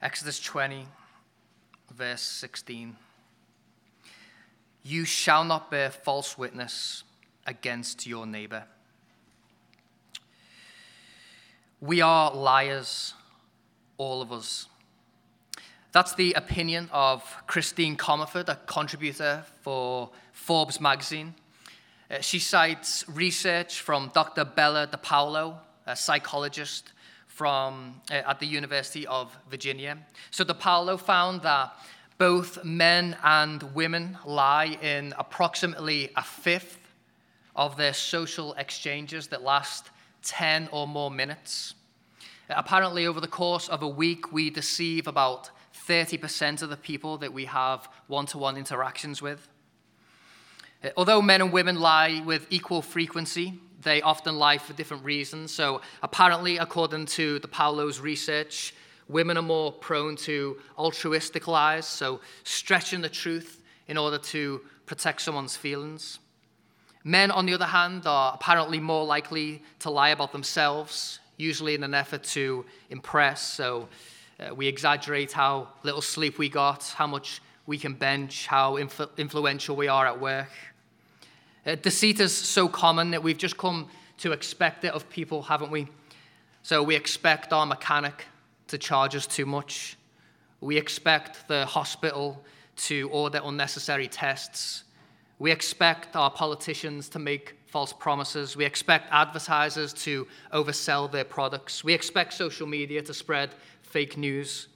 Exodus 20, verse 16. You shall not bear false witness against your neighbor. We are liars, all of us. That's the opinion of Christine Comaford, a contributor for Forbes magazine. Uh, she cites research from Dr. Bella DePaulo, a psychologist from, uh, at the University of Virginia. So DePaulo found that both men and women lie in approximately a fifth of their social exchanges that last 10 or more minutes. Apparently, over the course of a week, we deceive about 30% of the people that we have one to one interactions with. Although men and women lie with equal frequency, they often lie for different reasons. So, apparently, according to DePaulo's research, women are more prone to altruistic lies, so stretching the truth in order to protect someone's feelings. Men, on the other hand, are apparently more likely to lie about themselves, usually in an effort to impress. So, uh, we exaggerate how little sleep we got, how much we can bench, how influ- influential we are at work. Uh, deceit is so common that we've just come to expect it of people, haven't we? So we expect our mechanic to charge us too much. We expect the hospital to order unnecessary tests. We expect our politicians to make false promises. We expect advertisers to oversell their products. We expect social media to spread fake news.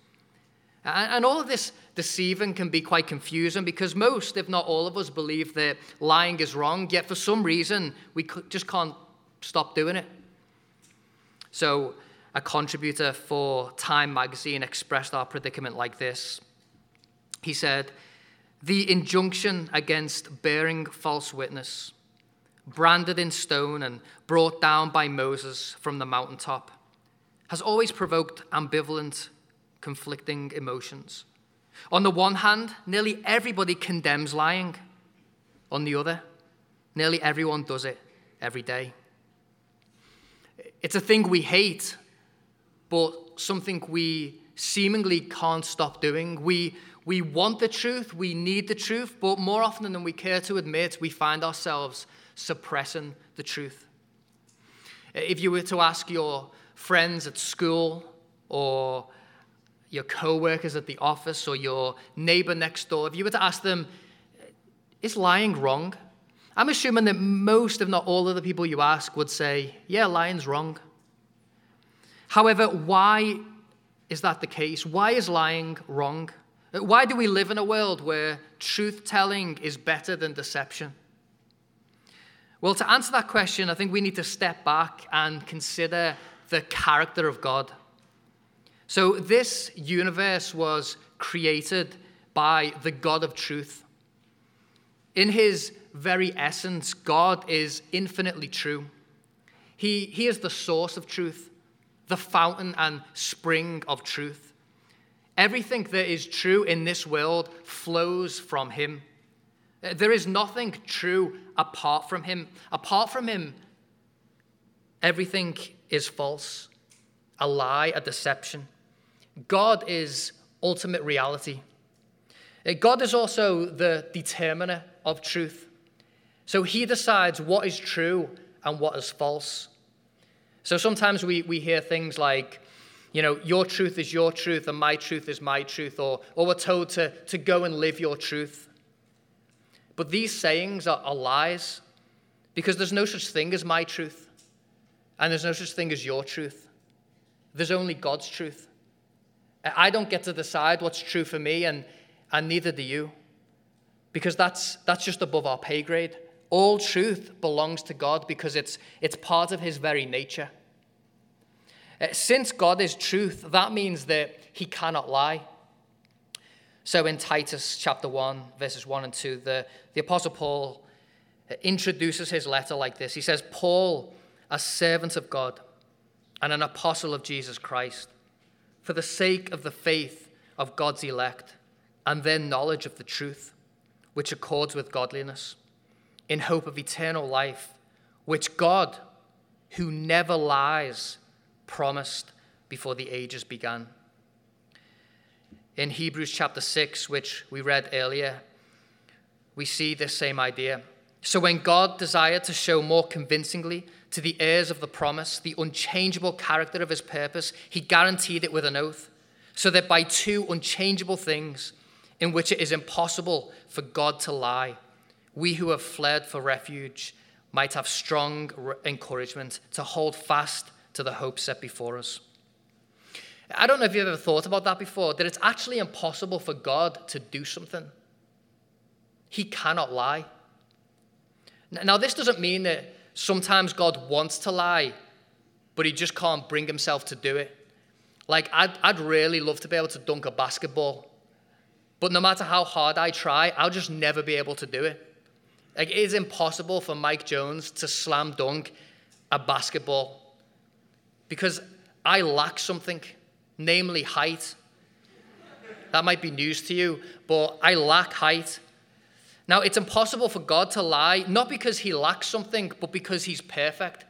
And all of this deceiving can be quite confusing because most, if not all of us, believe that lying is wrong, yet for some reason we just can't stop doing it. So, a contributor for Time magazine expressed our predicament like this. He said, The injunction against bearing false witness, branded in stone and brought down by Moses from the mountaintop, has always provoked ambivalent, conflicting emotions. On the one hand, nearly everybody condemns lying. On the other, nearly everyone does it every day. It's a thing we hate, but something we seemingly can't stop doing. We, we want the truth, we need the truth, but more often than we care to admit, we find ourselves suppressing the truth. If you were to ask your friends at school or your co-workers at the office or your neighbor next door, if you were to ask them, is lying wrong? I'm assuming that most, if not all, of the people you ask would say, yeah, lying's wrong. However, why is that the case? Why is lying wrong? Why do we live in a world where truth telling is better than deception? Well, to answer that question, I think we need to step back and consider the character of God. So, this universe was created by the God of truth. In his very essence, God is infinitely true. He, he is the source of truth, the fountain and spring of truth. Everything that is true in this world flows from him. There is nothing true apart from him. Apart from him, everything is false, a lie, a deception. God is ultimate reality. Uh, God is also the determiner of truth. So he decides what is true and what is false. So sometimes we, we hear things like, you know, your truth is your truth and my truth is my truth, or, or we're told to, to go and live your truth. But these sayings are, are lies because there's no such thing as my truth and there's no such thing as your truth. There's only God's truth. I don't get to decide what's true for me, and, and neither do you, because that's, that's just above our pay grade. All truth belongs to God because it's, it's part of His very nature. Uh, since God is truth, that means that He cannot lie. So in Titus chapter 1, verses 1 and 2, the, the Apostle Paul introduces his letter like this He says, Paul, a servant of God and an apostle of Jesus Christ for the sake of the faith of God's elect and their knowledge of the truth, which accords with godliness, in hope of eternal life, which God, who never lies, promised before the ages began. In Hebrews chapter 6, which we read earlier, we see this same idea. So when God desired to show more convincingly to the heirs of the promise the unchangeable character of his purpose, he guaranteed it with an oath, so that by two unchangeable things, in which it is impossible for God to lie, we who have fled for refuge might have strong encouragement to hold fast to the hope set before us. I don't know if you've ever thought about that before, that it's actually impossible for God to do something. He cannot lie. Now, this doesn't mean that sometimes God wants to lie, but he just can't bring himself to do it. Like, I'd, I'd really love to be able to dunk a basketball, but no matter how hard I try, I'll just never be able to do it. Like, it is impossible for Mike Jones to slam dunk a basketball because I lack something, namely height. That might be news to you, but I lack height. Now, it's impossible for God to lie, not because he lacks something, but because he's perfect.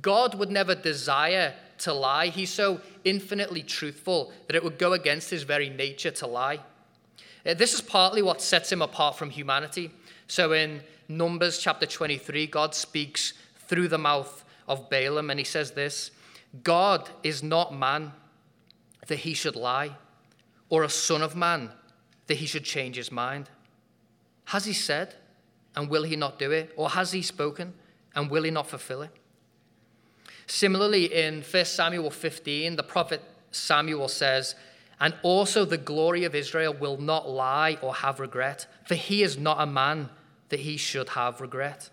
God would never desire to lie. He's so infinitely truthful that it would go against his very nature to lie. Uh, this is partly what sets him apart from humanity. So in Numbers chapter 23, God speaks through the mouth of Balaam, and he says this God is not man that he should lie, or a son of man that he should change his mind. Has he said, and will he not do it? Or has he spoken, and will he not fulfill it? Similarly, in 1 Samuel 15, the prophet Samuel says, And also the glory of Israel will not lie or have regret, for he is not a man that he should have regret.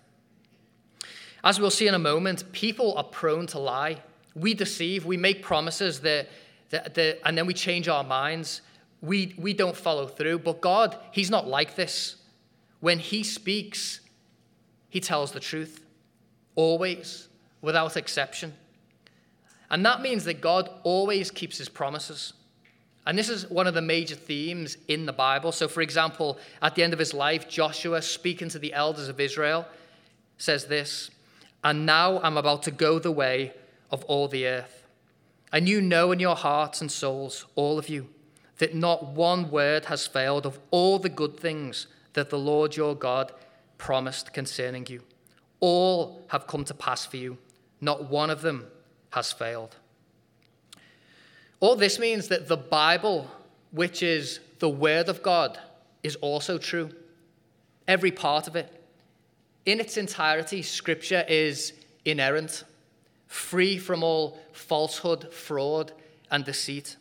As we'll see in a moment, people are prone to lie. We deceive, we make promises that, that, that and then we change our minds. We, we don't follow through. But God, He's not like this. When he speaks, he tells the truth, always, without exception. And that means that God always keeps his promises. And this is one of the major themes in the Bible. So, for example, at the end of his life, Joshua, speaking to the elders of Israel, says this And now I'm about to go the way of all the earth. And you know in your hearts and souls, all of you, that not one word has failed of all the good things that the Lord your God promised concerning you. All have come to pass for you, not one of them has failed. All this means that the Bible, which is the Word of God, is also true. Every part of it. In its entirety, Scripture is inerrant, free from all falsehood, fraud, and deceit.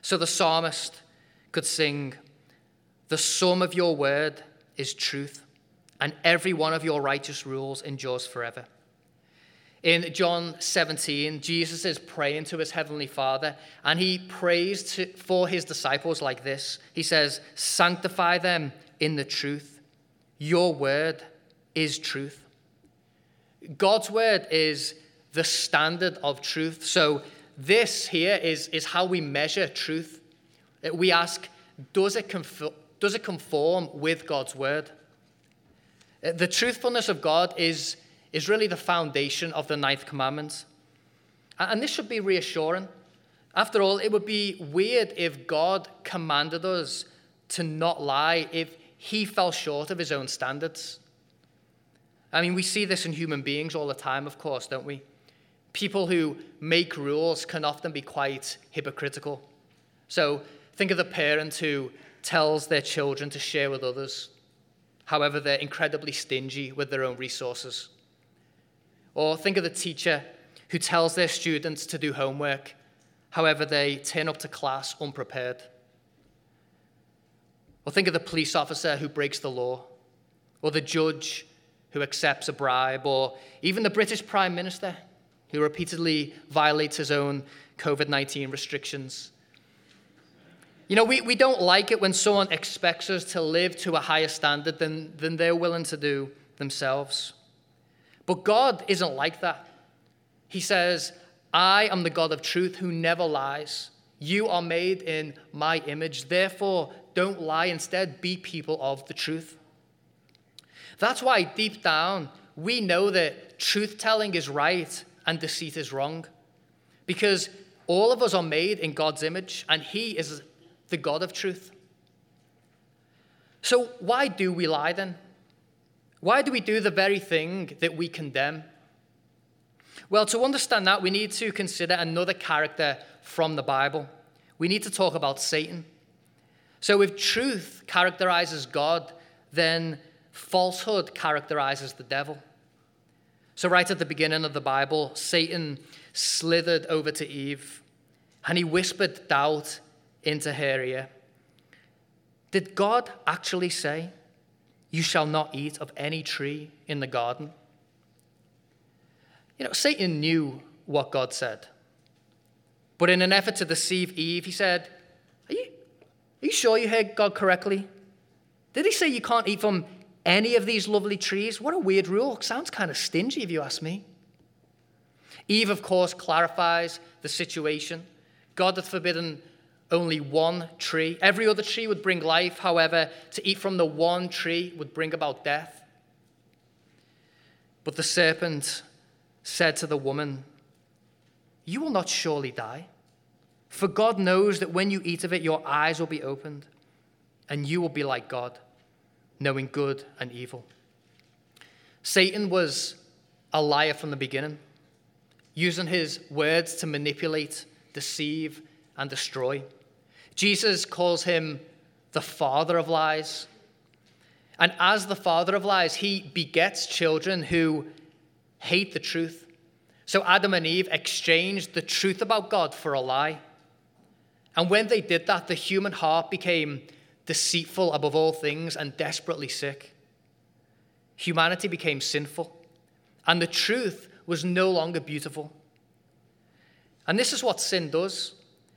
So the psalmist could sing, the sum of your word is truth, and every one of your righteous rules endures forever. In John 17, Jesus is praying to his heavenly Father, and he prays to, for his disciples like this He says, Sanctify them in the truth. Your word is truth. God's word is the standard of truth. So, this here is, is how we measure truth. We ask, does it, conform, does it conform with God's word? Uh, the truthfulness of God is, is really the foundation of the ninth commandment. And this should be reassuring. After all, it would be weird if God commanded us to not lie if he fell short of his own standards. I mean, we see this in human beings all the time, of course, don't we? People who make rules can often be quite hypocritical. So think of the parent who tells their children to share with others. However, they're incredibly stingy with their own resources. Or think of the teacher who tells their students to do homework. However, they turn up to class unprepared. Or think of the police officer who breaks the law, or the judge who accepts a bribe, or even the British Prime Minister who repeatedly violates his own COVID 19 restrictions. You know, we, we don't like it when someone expects us to live to a higher standard than, than they're willing to do themselves. But God isn't like that. He says, I am the God of truth who never lies. You are made in my image. Therefore, don't lie. Instead, be people of the truth. That's why, deep down, we know that truth telling is right and deceit is wrong. Because all of us are made in God's image, and He is the God of truth. So, why do we lie then? Why do we do the very thing that we condemn? Well, to understand that, we need to consider another character from the Bible. We need to talk about Satan. So, if truth characterizes God, then falsehood characterizes the devil. So, right at the beginning of the Bible, Satan slithered over to Eve and he whispered doubt into her ear. Did God actually say, You shall not eat of any tree in the garden? You know, Satan knew what God said. But in an effort to deceive Eve, he said, Are you, are you sure you heard God correctly? Did he say you can't eat from any of these lovely trees? What a weird rule. Sounds kind of stingy if you ask me. Eve, of course, clarifies the situation. God hath forbidden only one tree. Every other tree would bring life. However, to eat from the one tree would bring about death. But the serpent said to the woman, You will not surely die. For God knows that when you eat of it, your eyes will be opened, and you will be like God, knowing good and evil. Satan was a liar from the beginning, using his words to manipulate, deceive, and destroy. Jesus calls him the father of lies. And as the father of lies, he begets children who hate the truth. So Adam and Eve exchanged the truth about God for a lie. And when they did that, the human heart became deceitful above all things and desperately sick. Humanity became sinful, and the truth was no longer beautiful. And this is what sin does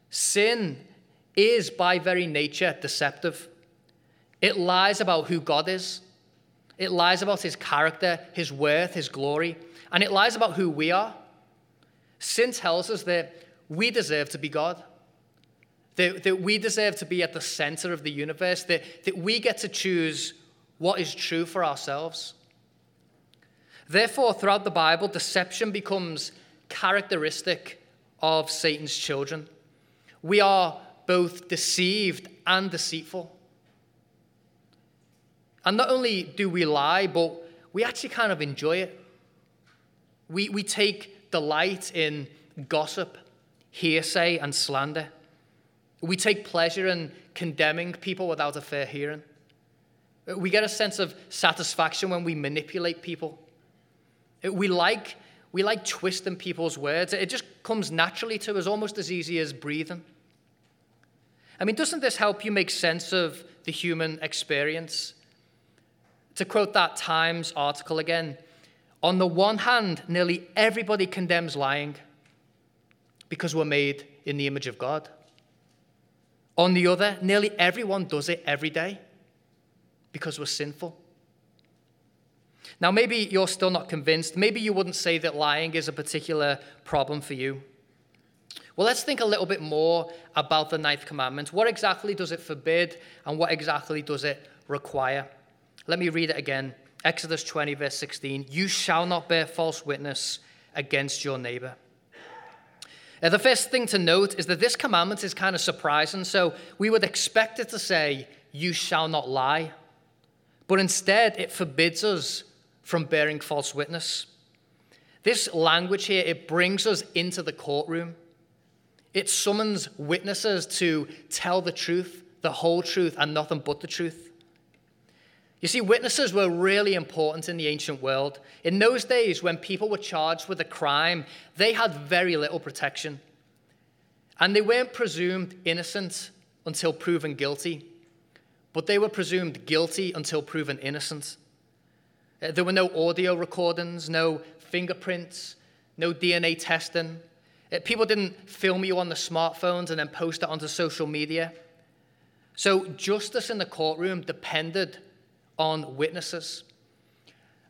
sin is by very nature deceptive. It lies about who God is, it lies about his character, his worth, his glory, and it lies about who we are. Sin tells us that we deserve to be God, that, that we deserve to be at the center of the universe, that, that we get to choose what is true for ourselves. Therefore, throughout the Bible, deception becomes characteristic of Satan's children. We are both deceived and deceitful. And not only do we lie, but we actually kind of enjoy it. We, we take delight in gossip, hearsay, and slander. We take pleasure in condemning people without a fair hearing. We get a sense of satisfaction when we manipulate people. We like, we like twisting people's words. It just comes naturally to us, almost as easy as breathing. I mean, doesn't this help you make sense of the human experience? To quote that Times article again, on the one hand, nearly everybody condemns lying because we're made in the image of God. On the other, nearly everyone does it every day because we're sinful. Now, maybe you're still not convinced. Maybe you wouldn't say that lying is a particular problem for you. Well, let's think a little bit more about the ninth commandment. What exactly does it forbid, and what exactly does it require? Let me read it again. Exodus 20, verse 16 You shall not bear false witness against your neighbor. Now, the first thing to note is that this commandment is kind of surprising. So we would expect it to say, You shall not lie. But instead, it forbids us from bearing false witness. This language here, it brings us into the courtroom. It summons witnesses to tell the truth, the whole truth, and nothing but the truth. You see, witnesses were really important in the ancient world. In those days, when people were charged with a crime, they had very little protection. And they weren't presumed innocent until proven guilty, but they were presumed guilty until proven innocent. Uh, there were no audio recordings, no fingerprints, no DNA testing. Uh, people didn't film you on the smartphones and then post it onto social media. So justice in the courtroom depended on witnesses.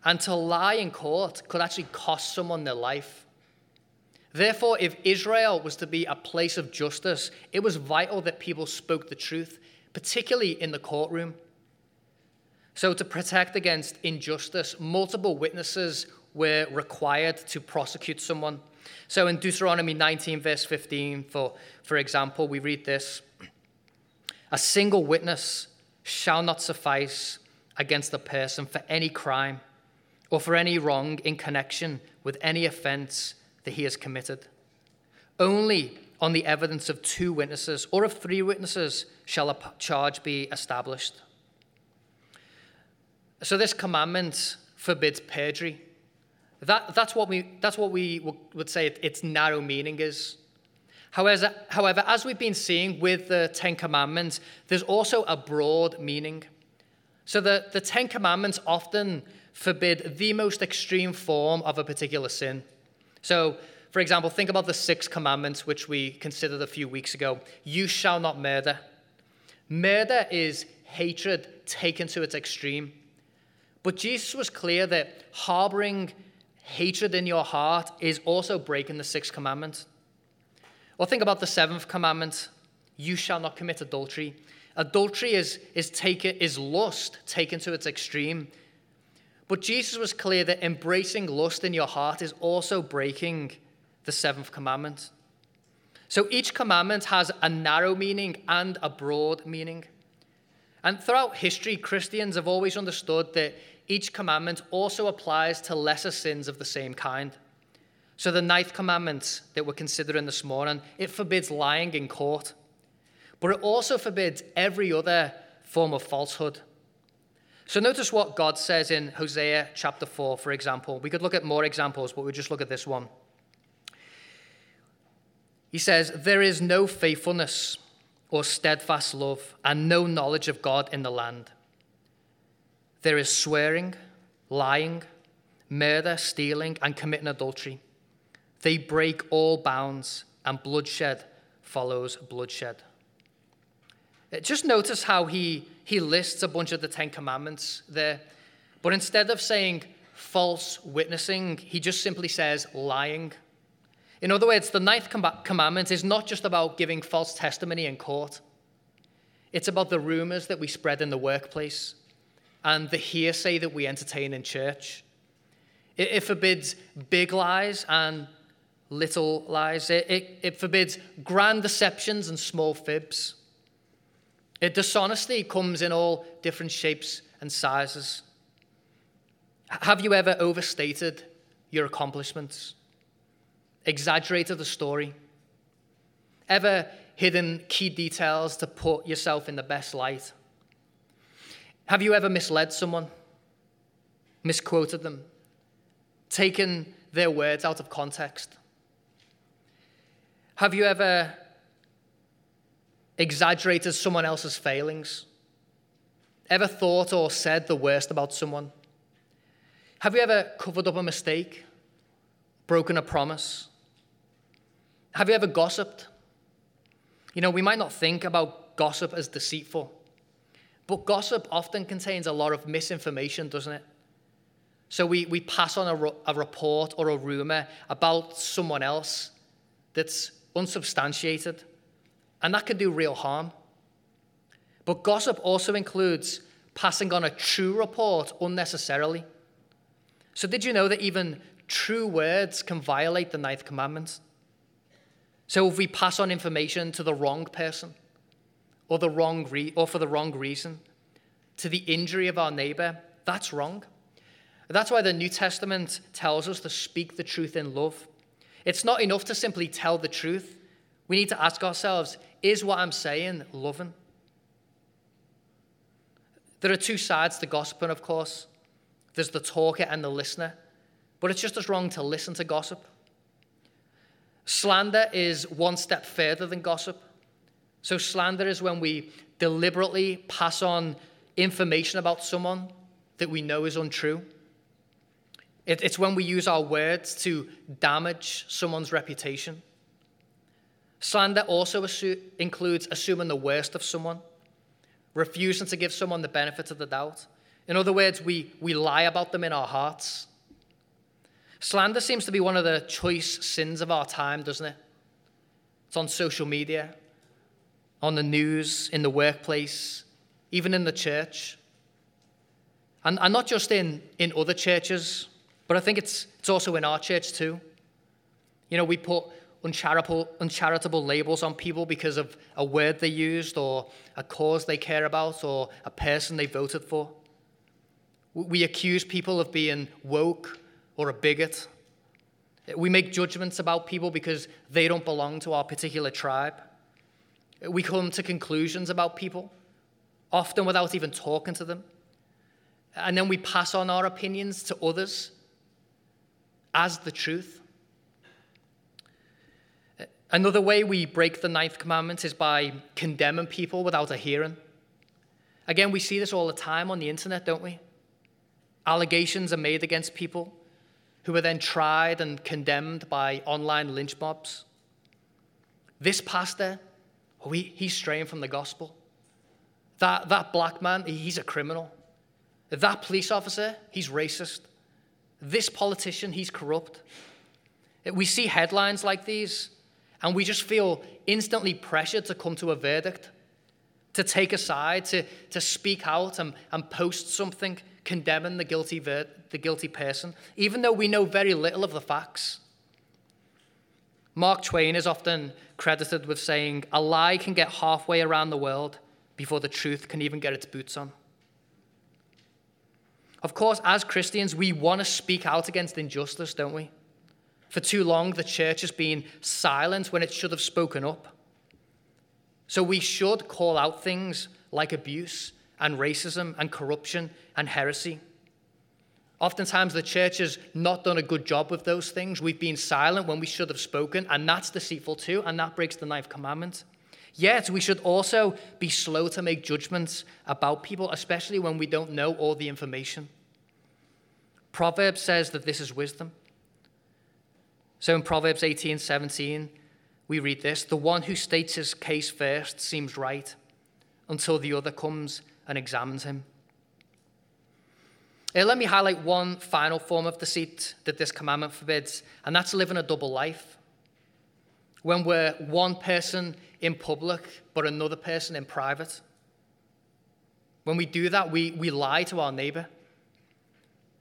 And to lie in court could actually cost someone their life. Therefore, if Israel was to be a place of justice, it was vital that people spoke the truth, particularly in the courtroom. So, to protect against injustice, multiple witnesses were required to prosecute someone. So in Deuteronomy 19, verse 15, for, for example, we read this A single witness shall not suffice against a person for any crime or for any wrong in connection with any offense that he has committed. Only on the evidence of two witnesses or of three witnesses shall a charge be established. So, this commandment forbids perjury. That, that's, what we, that's what we would say its narrow meaning is. However, however, as we've been seeing with the Ten Commandments, there's also a broad meaning. So the, the Ten Commandments often forbid the most extreme form of a particular sin. So, for example, think about the six commandments which we considered a few weeks ago. You shall not murder. Murder is hatred taken to its extreme. But Jesus was clear that harboring hatred in your heart is also breaking the sixth commandment. Or think about the seventh commandment you shall not commit adultery. Adultery is, is, taken, is lust taken to its extreme. But Jesus was clear that embracing lust in your heart is also breaking the seventh commandment. So each commandment has a narrow meaning and a broad meaning. And throughout history, Christians have always understood that each commandment also applies to lesser sins of the same kind. So, the ninth commandment that we're considering this morning, it forbids lying in court, but it also forbids every other form of falsehood. So, notice what God says in Hosea chapter 4, for example. We could look at more examples, but we'll just look at this one. He says, There is no faithfulness or steadfast love and no knowledge of God in the land. There is swearing, lying, murder, stealing, and committing adultery. They break all bounds, and bloodshed follows bloodshed. Uh, just notice how he, he lists a bunch of the Ten Commandments there. But instead of saying false witnessing, he just simply says lying. In other words, the ninth com- commandment is not just about giving false testimony in court, it's about the rumors that we spread in the workplace and the hearsay that we entertain in church. It, it forbids big lies and little lies. It, it, it forbids grand deceptions and small fibs. It, dishonesty comes in all different shapes and sizes. Have you ever overstated your accomplishments? Exaggerated the story? Ever hidden key details to put yourself in the best light? Have you ever misled someone? Misquoted them? Taken their words out of context? Have you ever exaggerated someone else's failings? Ever thought or said the worst about someone? Have you ever covered up a mistake? Broken a promise? Have you ever gossiped? You know, we might not think about gossip as deceitful, but gossip often contains a lot of misinformation, doesn't it? So we, we pass on a, a report or a rumor about someone else that's unsubstantiated, and that can do real harm. But gossip also includes passing on a true report unnecessarily. So, did you know that even true words can violate the ninth commandment? So, if we pass on information to the wrong person, or, the wrong re- or for the wrong reason, to the injury of our neighbor, that's wrong. That's why the New Testament tells us to speak the truth in love. It's not enough to simply tell the truth. We need to ask ourselves is what I'm saying loving? There are two sides to gossiping, of course there's the talker and the listener, but it's just as wrong to listen to gossip. Slander is one step further than gossip. So, slander is when we deliberately pass on information about someone that we know is untrue. It, it's when we use our words to damage someone's reputation. Slander also assu- includes assuming the worst of someone, refusing to give someone the benefit of the doubt. In other words, we, we lie about them in our hearts. Slander seems to be one of the choice sins of our time, doesn't it? It's on social media, on the news, in the workplace, even in the church. And, and not just in, in other churches, but I think it's, it's also in our church too. You know, we put uncharitable, uncharitable labels on people because of a word they used or a cause they care about or a person they voted for. We accuse people of being woke or a bigot. We make judgments about people because they don't belong to our particular tribe. We come to conclusions about people, often without even talking to them. And then we pass on our opinions to others as the truth. Another way we break the ninth commandment is by condemning people without a hearing. Again, we see this all the time on the internet, don't we? Allegations are made against people who are then tried and condemned by online lynch mobs. This pastor, oh, he, he's straying from the gospel. That, that black man, he's a criminal. That police officer, he's racist. This politician, he's corrupt. We see headlines like these and we just feel instantly pressured to come to a verdict, to take a side, to, to speak out and, and post something condemning the guilty, ver- the guilty person, even though we know very little of the facts. Mark Twain is often credited with saying, A lie can get halfway around the world before the truth can even get its boots on. Of course, as Christians, we want to speak out against injustice, don't we? For too long, the church has been silent when it should have spoken up. So we should call out things like abuse and racism and corruption and heresy. Oftentimes, the church has not done a good job with those things. We've been silent when we should have spoken, and that's deceitful too, and that breaks the ninth commandment. Yet, we should also be slow to make judgments about people, especially when we don't know all the information. Proverbs says that this is wisdom. So in Proverbs 18 17, we read this The one who states his case first seems right until the other comes and examines him. Let me highlight one final form of deceit that this commandment forbids, and that's living a double life. When we're one person in public but another person in private. When we do that, we, we lie to our neighbor.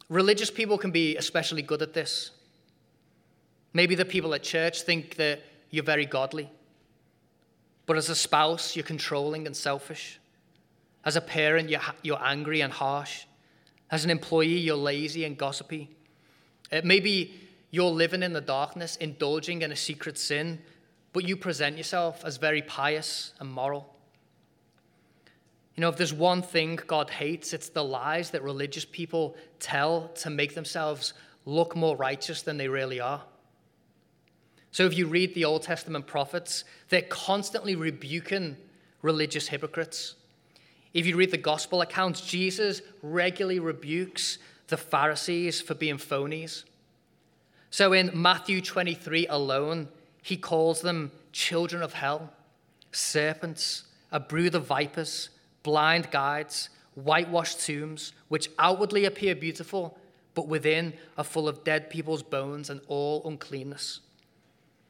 Religious people can be especially good at this. Maybe the people at church think that you're very godly. But as a spouse, you're controlling and selfish. As a parent, you're, you're angry and harsh. As an employee, you're lazy and gossipy. Uh, maybe you're living in the darkness, indulging in a secret sin, but you present yourself as very pious and moral. You know, if there's one thing God hates, it's the lies that religious people tell to make themselves look more righteous than they really are. So if you read the Old Testament prophets, they're constantly rebuking religious hypocrites. If you read the gospel accounts, Jesus regularly rebukes the Pharisees for being phonies. So in Matthew 23 alone, he calls them children of hell, serpents, a brood of vipers, blind guides, whitewashed tombs, which outwardly appear beautiful, but within are full of dead people's bones and all uncleanness.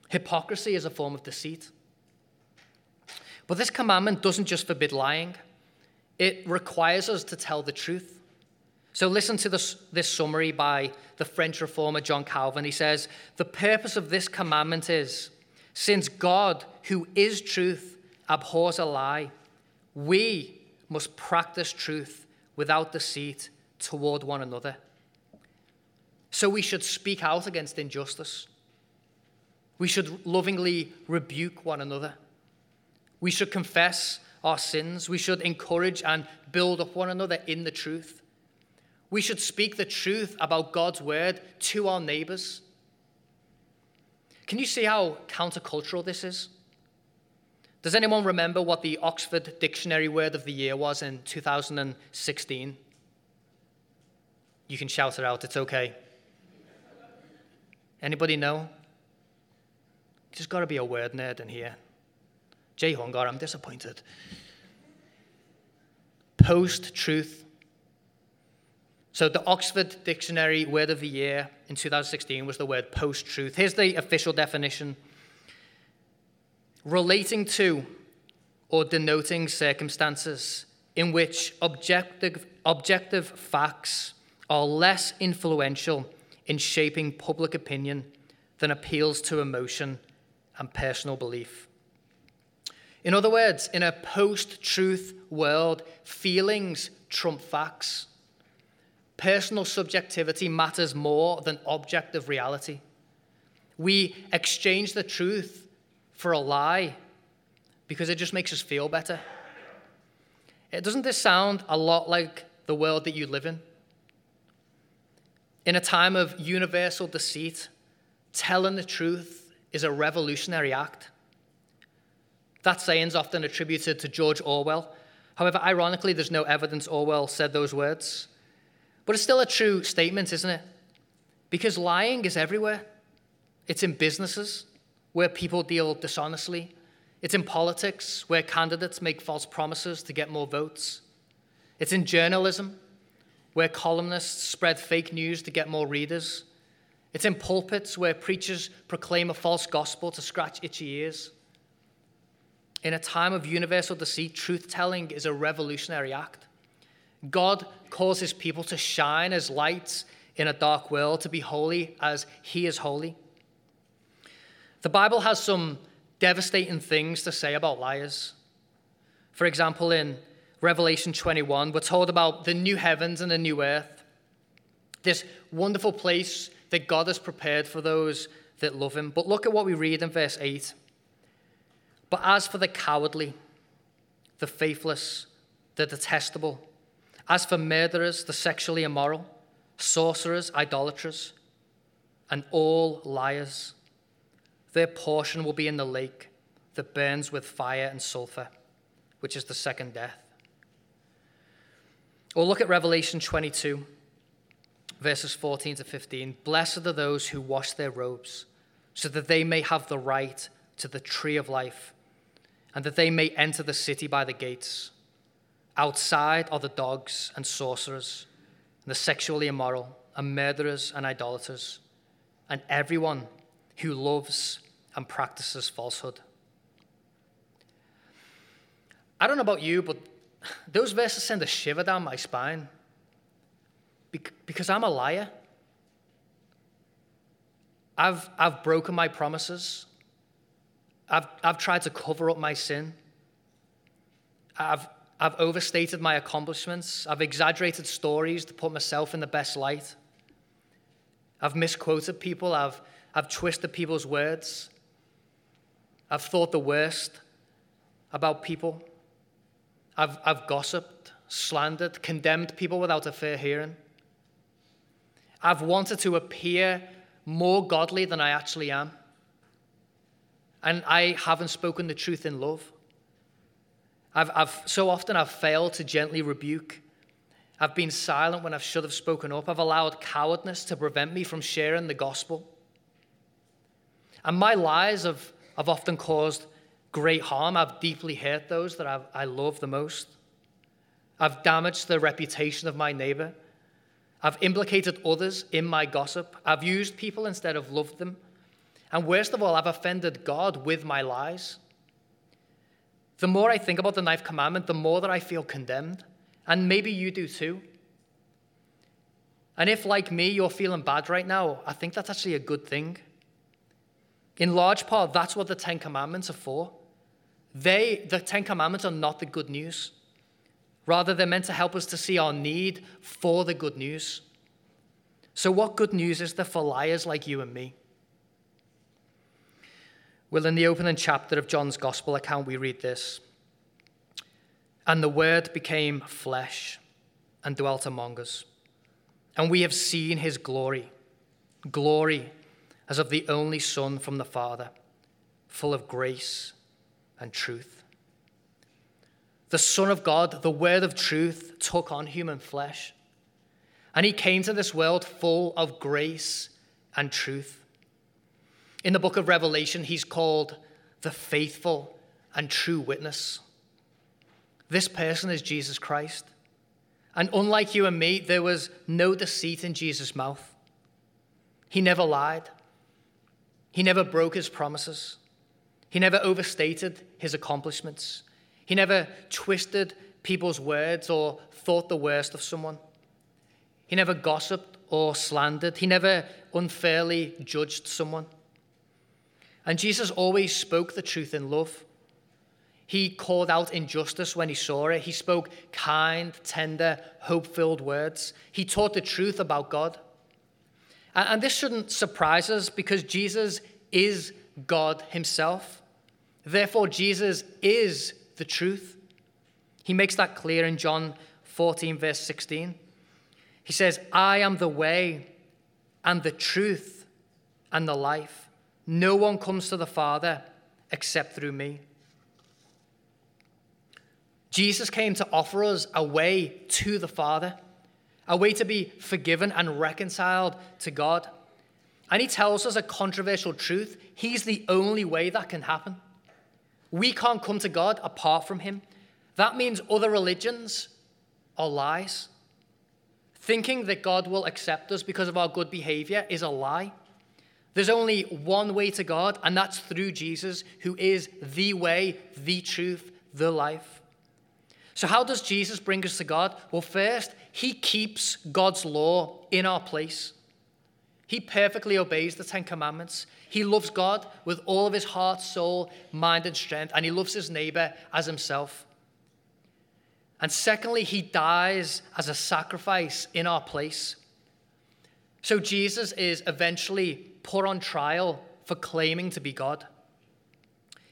Hypocrisy is a form of deceit. But this commandment doesn't just forbid lying, it requires us to tell the truth. So listen to this, this summary by the French reformer John Calvin. He says, The purpose of this commandment is since God, who is truth, abhors a lie, we must practice truth without deceit toward one another. So we should speak out against injustice. We should lovingly rebuke one another. We should confess our sins. We should encourage and build up one another in the truth. We should speak the truth about God's word to our neighbors. Can you see how countercultural this is? Does anyone remember what the Oxford Dictionary word of the year was in 2016? You can shout it out, it's okay. Anybody know? There's got to be a word nerd in here. Jay Hungar, I'm disappointed. Post truth. So, the Oxford Dictionary word of the year in 2016 was the word post truth. Here's the official definition relating to or denoting circumstances in which objective, objective facts are less influential in shaping public opinion than appeals to emotion and personal belief. In other words, in a post truth world, feelings trump facts. Personal subjectivity matters more than objective reality. We exchange the truth for a lie because it just makes us feel better. It doesn't this sound a lot like the world that you live in? In a time of universal deceit, telling the truth is a revolutionary act. That saying's often attributed to George Orwell. However, ironically, there's no evidence Orwell said those words. But it's still a true statement, isn't it? Because lying is everywhere. It's in businesses where people deal dishonestly. It's in politics where candidates make false promises to get more votes. It's in journalism where columnists spread fake news to get more readers. It's in pulpits where preachers proclaim a false gospel to scratch itchy ears. In a time of universal deceit, truth telling is a revolutionary act. God calls his people to shine as lights in a dark world, to be holy as he is holy. The Bible has some devastating things to say about liars. For example, in Revelation 21, we're told about the new heavens and the new earth, this wonderful place that God has prepared for those that love him. But look at what we read in verse 8. But as for the cowardly, the faithless, the detestable, as for murderers, the sexually immoral, sorcerers, idolaters, and all liars, their portion will be in the lake that burns with fire and sulfur, which is the second death. Or look at Revelation 22, verses 14 to 15. Blessed are those who wash their robes, so that they may have the right to the tree of life, and that they may enter the city by the gates. Outside are the dogs and sorcerers, and the sexually immoral, and murderers and idolaters, and everyone who loves and practices falsehood. I don't know about you, but those verses send a shiver down my spine because I'm a liar. I've, I've broken my promises. I've, I've tried to cover up my sin. I've, I've overstated my accomplishments. I've exaggerated stories to put myself in the best light. I've misquoted people. I've, I've twisted people's words. I've thought the worst about people. I've, I've gossiped, slandered, condemned people without a fair hearing. I've wanted to appear more godly than I actually am. And I haven't spoken the truth in love. I've, I've, so often I've failed to gently rebuke. I've been silent when I should have spoken up. I've allowed cowardness to prevent me from sharing the gospel. And my lies have, have often caused great harm. I've deeply hurt those that I've, I love the most. I've damaged the reputation of my neighbor. I've implicated others in my gossip. I've used people instead of loved them. And worst of all, I've offended God with my lies. The more I think about the ninth commandment, the more that I feel condemned. And maybe you do too. And if, like me, you're feeling bad right now, I think that's actually a good thing. In large part, that's what the Ten Commandments are for. They, the Ten Commandments are not the good news. Rather, they're meant to help us to see our need for the good news. So, what good news is there for liars like you and me? Well, in the opening chapter of John's Gospel account, we read this And the Word became flesh and dwelt among us. And we have seen his glory, glory as of the only Son from the Father, full of grace and truth. The Son of God, the Word of truth, took on human flesh. And he came to this world full of grace and truth. In the book of Revelation, he's called the faithful and true witness. This person is Jesus Christ. And unlike you and me, there was no deceit in Jesus' mouth. He never lied, he never broke his promises. He never overstated his accomplishments. He never twisted people's words or thought the worst of someone. He never gossiped or slandered. He never unfairly judged someone. And Jesus always spoke the truth in love. He called out injustice when he saw it. He spoke kind, tender, hope filled words. He taught the truth about God. And this shouldn't surprise us because Jesus is God himself. Therefore, Jesus is the truth. He makes that clear in John 14, verse 16. He says, I am the way and the truth and the life. No one comes to the Father except through me. Jesus came to offer us a way to the Father, a way to be forgiven and reconciled to God. And he tells us a controversial truth. He's the only way that can happen. We can't come to God apart from him. That means other religions are lies. Thinking that God will accept us because of our good behavior is a lie. There's only one way to God, and that's through Jesus, who is the way, the truth, the life. So, how does Jesus bring us to God? Well, first, he keeps God's law in our place. He perfectly obeys the Ten Commandments. He loves God with all of his heart, soul, mind, and strength, and he loves his neighbor as himself. And secondly, he dies as a sacrifice in our place. So Jesus is eventually put on trial for claiming to be God.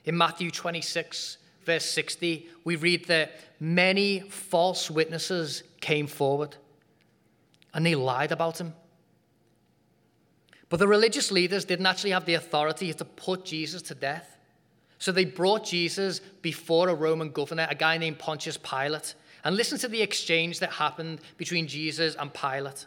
In Matthew 26, verse 60, we read that many false witnesses came forward and they lied about him. But the religious leaders didn't actually have the authority to put Jesus to death. So they brought Jesus before a Roman governor, a guy named Pontius Pilate. And listen to the exchange that happened between Jesus and Pilate.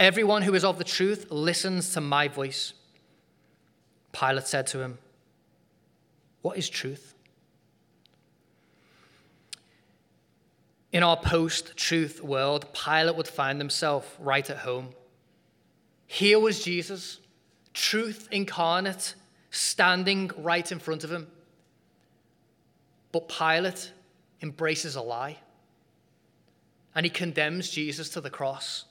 Everyone who is of the truth listens to my voice. Pilate said to him, What is truth? In our post truth world, Pilate would find himself right at home. Here was Jesus, truth incarnate, standing right in front of him. But Pilate embraces a lie and he condemns Jesus to the cross.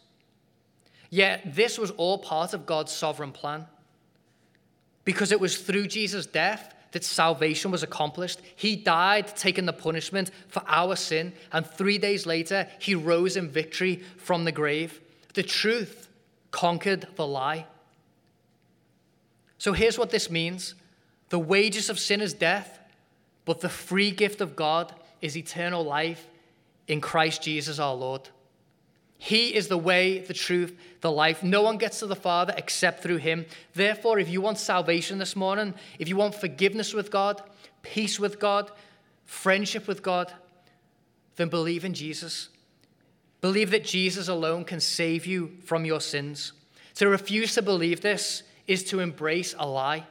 Yet this was all part of God's sovereign plan because it was through Jesus' death that salvation was accomplished. He died, taking the punishment for our sin, and three days later, he rose in victory from the grave. The truth conquered the lie. So here's what this means the wages of sin is death, but the free gift of God is eternal life in Christ Jesus our Lord. He is the way, the truth, the life. No one gets to the Father except through Him. Therefore, if you want salvation this morning, if you want forgiveness with God, peace with God, friendship with God, then believe in Jesus. Believe that Jesus alone can save you from your sins. To refuse to believe this is to embrace a lie,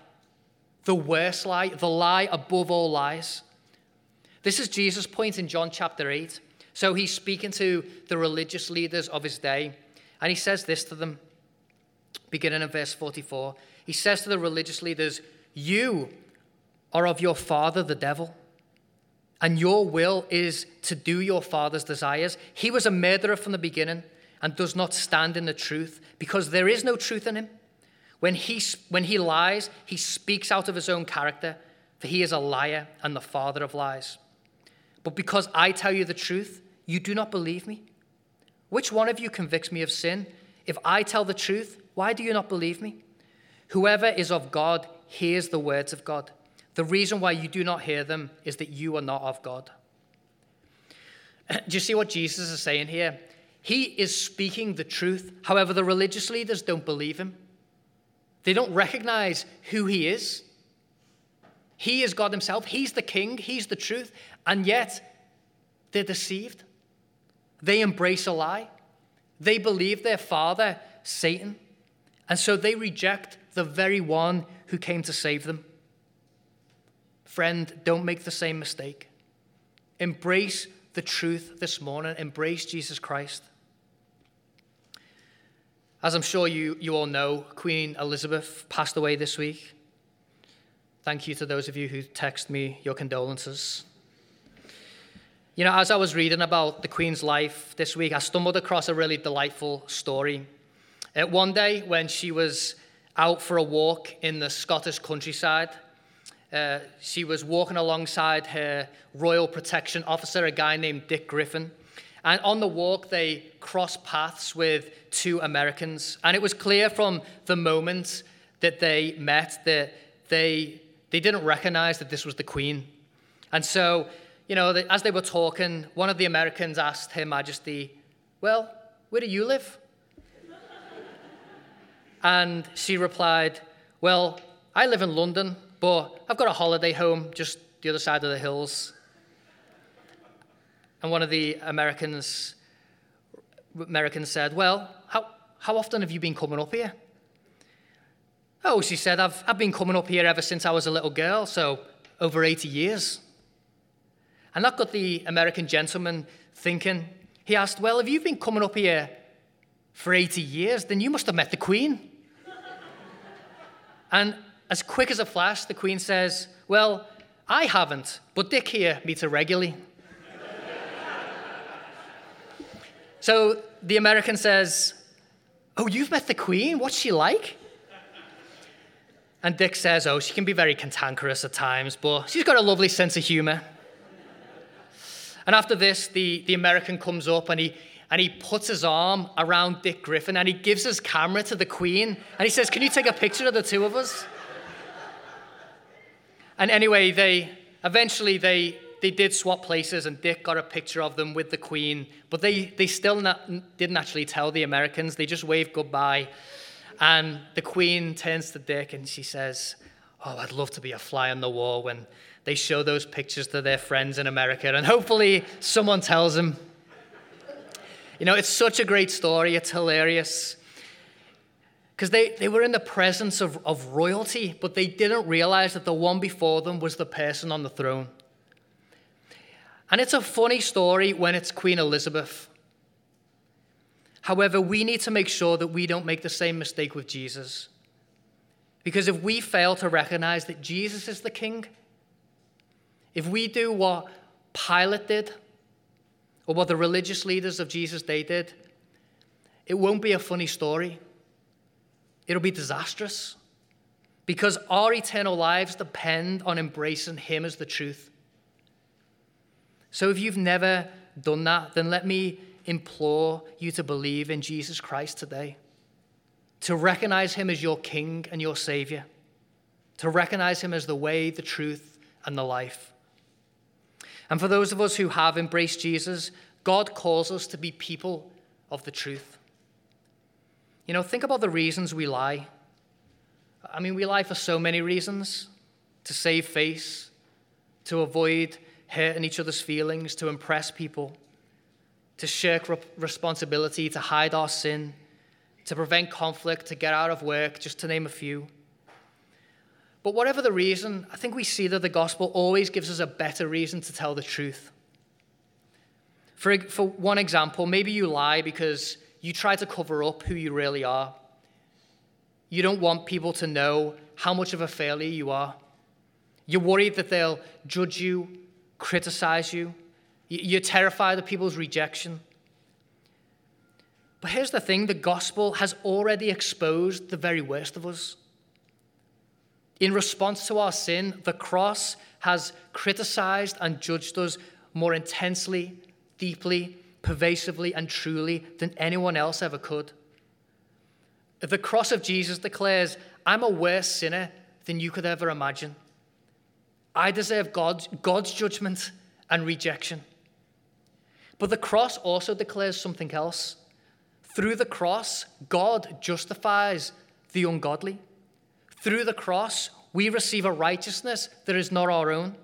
the worst lie, the lie above all lies. This is Jesus' point in John chapter 8. So he's speaking to the religious leaders of his day, and he says this to them, beginning in verse 44. He says to the religious leaders, You are of your father, the devil and your will is to do your father's desires. He was a murderer from the beginning and does not stand in the truth because there is no truth in him. When he, when he lies, he speaks out of his own character, for he is a liar and the father of lies. But because I tell you the truth, you do not believe me. Which one of you convicts me of sin? If I tell the truth, why do you not believe me? Whoever is of God hears the words of God. The reason why you do not hear them is that you are not of God. Do you see what Jesus is saying here? He is speaking the truth. However, the religious leaders don't believe him. They don't recognize who he is. He is God himself. He's the king. He's the truth. And yet, they're deceived. They embrace a lie. They believe their father, Satan. And so they reject the very one who came to save them. Friend, don't make the same mistake. Embrace the truth this morning. Embrace Jesus Christ. As I'm sure you, you all know, Queen Elizabeth passed away this week. Thank you to those of you who text me your condolences. You know, as I was reading about the Queen's life this week, I stumbled across a really delightful story. Uh, one day, when she was out for a walk in the Scottish countryside, uh, she was walking alongside her royal protection officer, a guy named Dick Griffin. And on the walk, they crossed paths with two Americans. And it was clear from the moment that they met that they, they didn't recognize that this was the Queen. And so you know, as they were talking, one of the Americans asked Her Majesty, Well, where do you live? and she replied, Well, I live in London, but I've got a holiday home just the other side of the hills. And one of the Americans, Americans said, Well, how, how often have you been coming up here? Oh, she said, I've, I've been coming up here ever since I was a little girl, so over 80 years. And that got the American gentleman thinking. He asked, Well, if you've been coming up here for 80 years, then you must have met the Queen. and as quick as a flash, the Queen says, Well, I haven't, but Dick here meets her regularly. so the American says, Oh, you've met the Queen? What's she like? And Dick says, Oh, she can be very cantankerous at times, but she's got a lovely sense of humor. And after this, the, the American comes up and he, and he puts his arm around Dick Griffin and he gives his camera to the Queen and he says, Can you take a picture of the two of us? And anyway, they eventually they, they did swap places and Dick got a picture of them with the Queen, but they, they still not, didn't actually tell the Americans. They just waved goodbye. And the Queen turns to Dick and she says, Oh, I'd love to be a fly on the wall when they show those pictures to their friends in America, and hopefully someone tells them. You know, it's such a great story, it's hilarious. Because they, they were in the presence of, of royalty, but they didn't realize that the one before them was the person on the throne. And it's a funny story when it's Queen Elizabeth. However, we need to make sure that we don't make the same mistake with Jesus. Because if we fail to recognize that Jesus is the king, if we do what Pilate did, or what the religious leaders of Jesus' day did, it won't be a funny story. It'll be disastrous. Because our eternal lives depend on embracing Him as the truth. So if you've never done that, then let me implore you to believe in Jesus Christ today, to recognize Him as your King and your Savior, to recognize Him as the way, the truth, and the life. And for those of us who have embraced Jesus, God calls us to be people of the truth. You know, think about the reasons we lie. I mean, we lie for so many reasons to save face, to avoid hurting each other's feelings, to impress people, to shirk responsibility, to hide our sin, to prevent conflict, to get out of work, just to name a few. But whatever the reason, I think we see that the gospel always gives us a better reason to tell the truth. For, for one example, maybe you lie because you try to cover up who you really are. You don't want people to know how much of a failure you are. You're worried that they'll judge you, criticize you. You're terrified of people's rejection. But here's the thing the gospel has already exposed the very worst of us. In response to our sin, the cross has criticized and judged us more intensely, deeply, pervasively, and truly than anyone else ever could. The cross of Jesus declares, I'm a worse sinner than you could ever imagine. I deserve God's, God's judgment and rejection. But the cross also declares something else. Through the cross, God justifies the ungodly. Through the cross, we receive a righteousness that is not our own.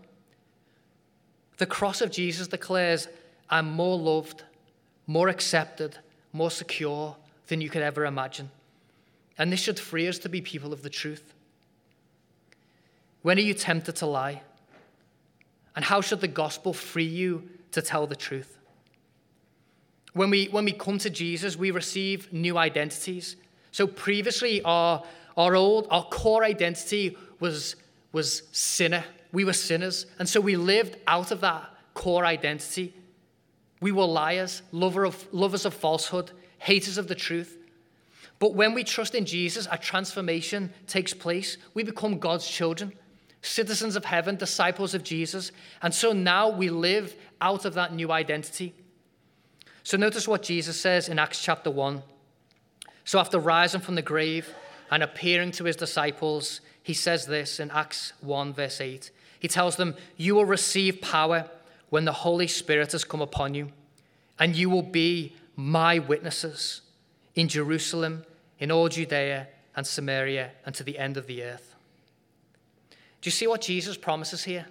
The cross of Jesus declares, I'm more loved, more accepted, more secure than you could ever imagine. And this should free us to be people of the truth. When are you tempted to lie? And how should the gospel free you to tell the truth? When we, when we come to Jesus, we receive new identities. So previously, our, our old, our core identity was, was sinner. We were sinners. And so we lived out of that core identity. We were liars, lover of, lovers of falsehood, haters of the truth. But when we trust in Jesus, a transformation takes place. We become God's children, citizens of heaven, disciples of Jesus. And so now we live out of that new identity. So notice what Jesus says in Acts chapter 1. So after rising from the grave and appearing to his disciples, he says this in Acts 1, verse 8. He tells them, You will receive power when the Holy Spirit has come upon you, and you will be my witnesses in Jerusalem, in all Judea and Samaria, and to the end of the earth. Do you see what Jesus promises here?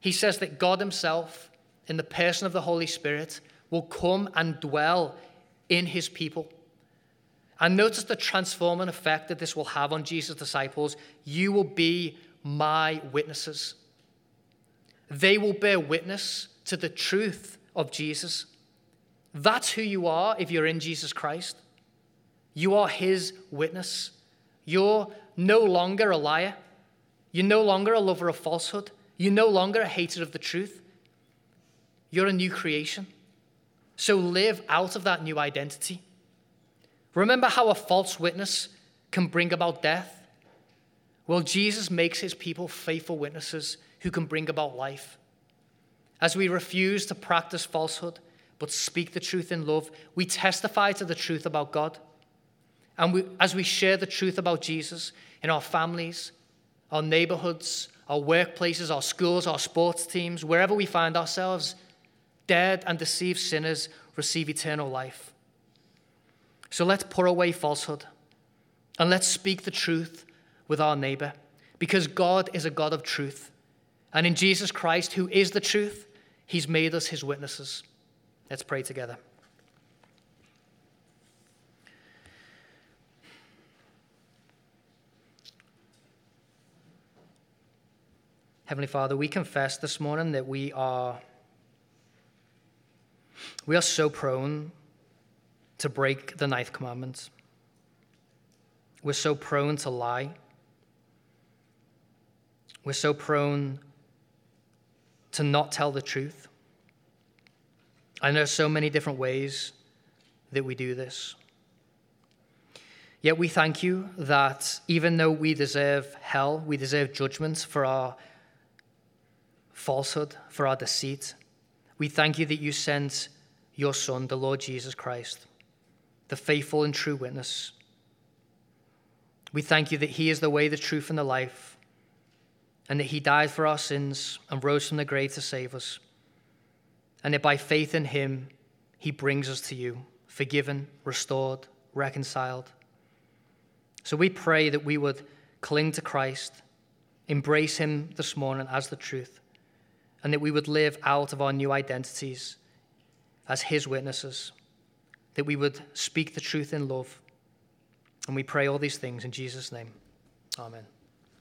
He says that God Himself, in the person of the Holy Spirit, will come and dwell in his people. And notice the transforming effect that this will have on Jesus' disciples. You will be my witnesses. They will bear witness to the truth of Jesus. That's who you are if you're in Jesus Christ. You are his witness. You're no longer a liar. You're no longer a lover of falsehood. You're no longer a hater of the truth. You're a new creation. So live out of that new identity. Remember how a false witness can bring about death? Well, Jesus makes his people faithful witnesses who can bring about life. As we refuse to practice falsehood but speak the truth in love, we testify to the truth about God. And we, as we share the truth about Jesus in our families, our neighborhoods, our workplaces, our schools, our sports teams, wherever we find ourselves, dead and deceived sinners receive eternal life. So let's put away falsehood and let's speak the truth with our neighbor because God is a God of truth. And in Jesus Christ, who is the truth, he's made us his witnesses. Let's pray together. Heavenly Father, we confess this morning that we are we are so prone to break the ninth commandment. We're so prone to lie. We're so prone to not tell the truth. There are so many different ways that we do this. Yet we thank you that even though we deserve hell, we deserve judgment for our falsehood, for our deceit, we thank you that you sent your Son, the Lord Jesus Christ, the faithful and true witness. We thank you that He is the way, the truth, and the life, and that He died for our sins and rose from the grave to save us, and that by faith in Him, He brings us to you, forgiven, restored, reconciled. So we pray that we would cling to Christ, embrace Him this morning as the truth, and that we would live out of our new identities as his witnesses, that we would speak the truth in love. And we pray all these things in Jesus' name. Amen.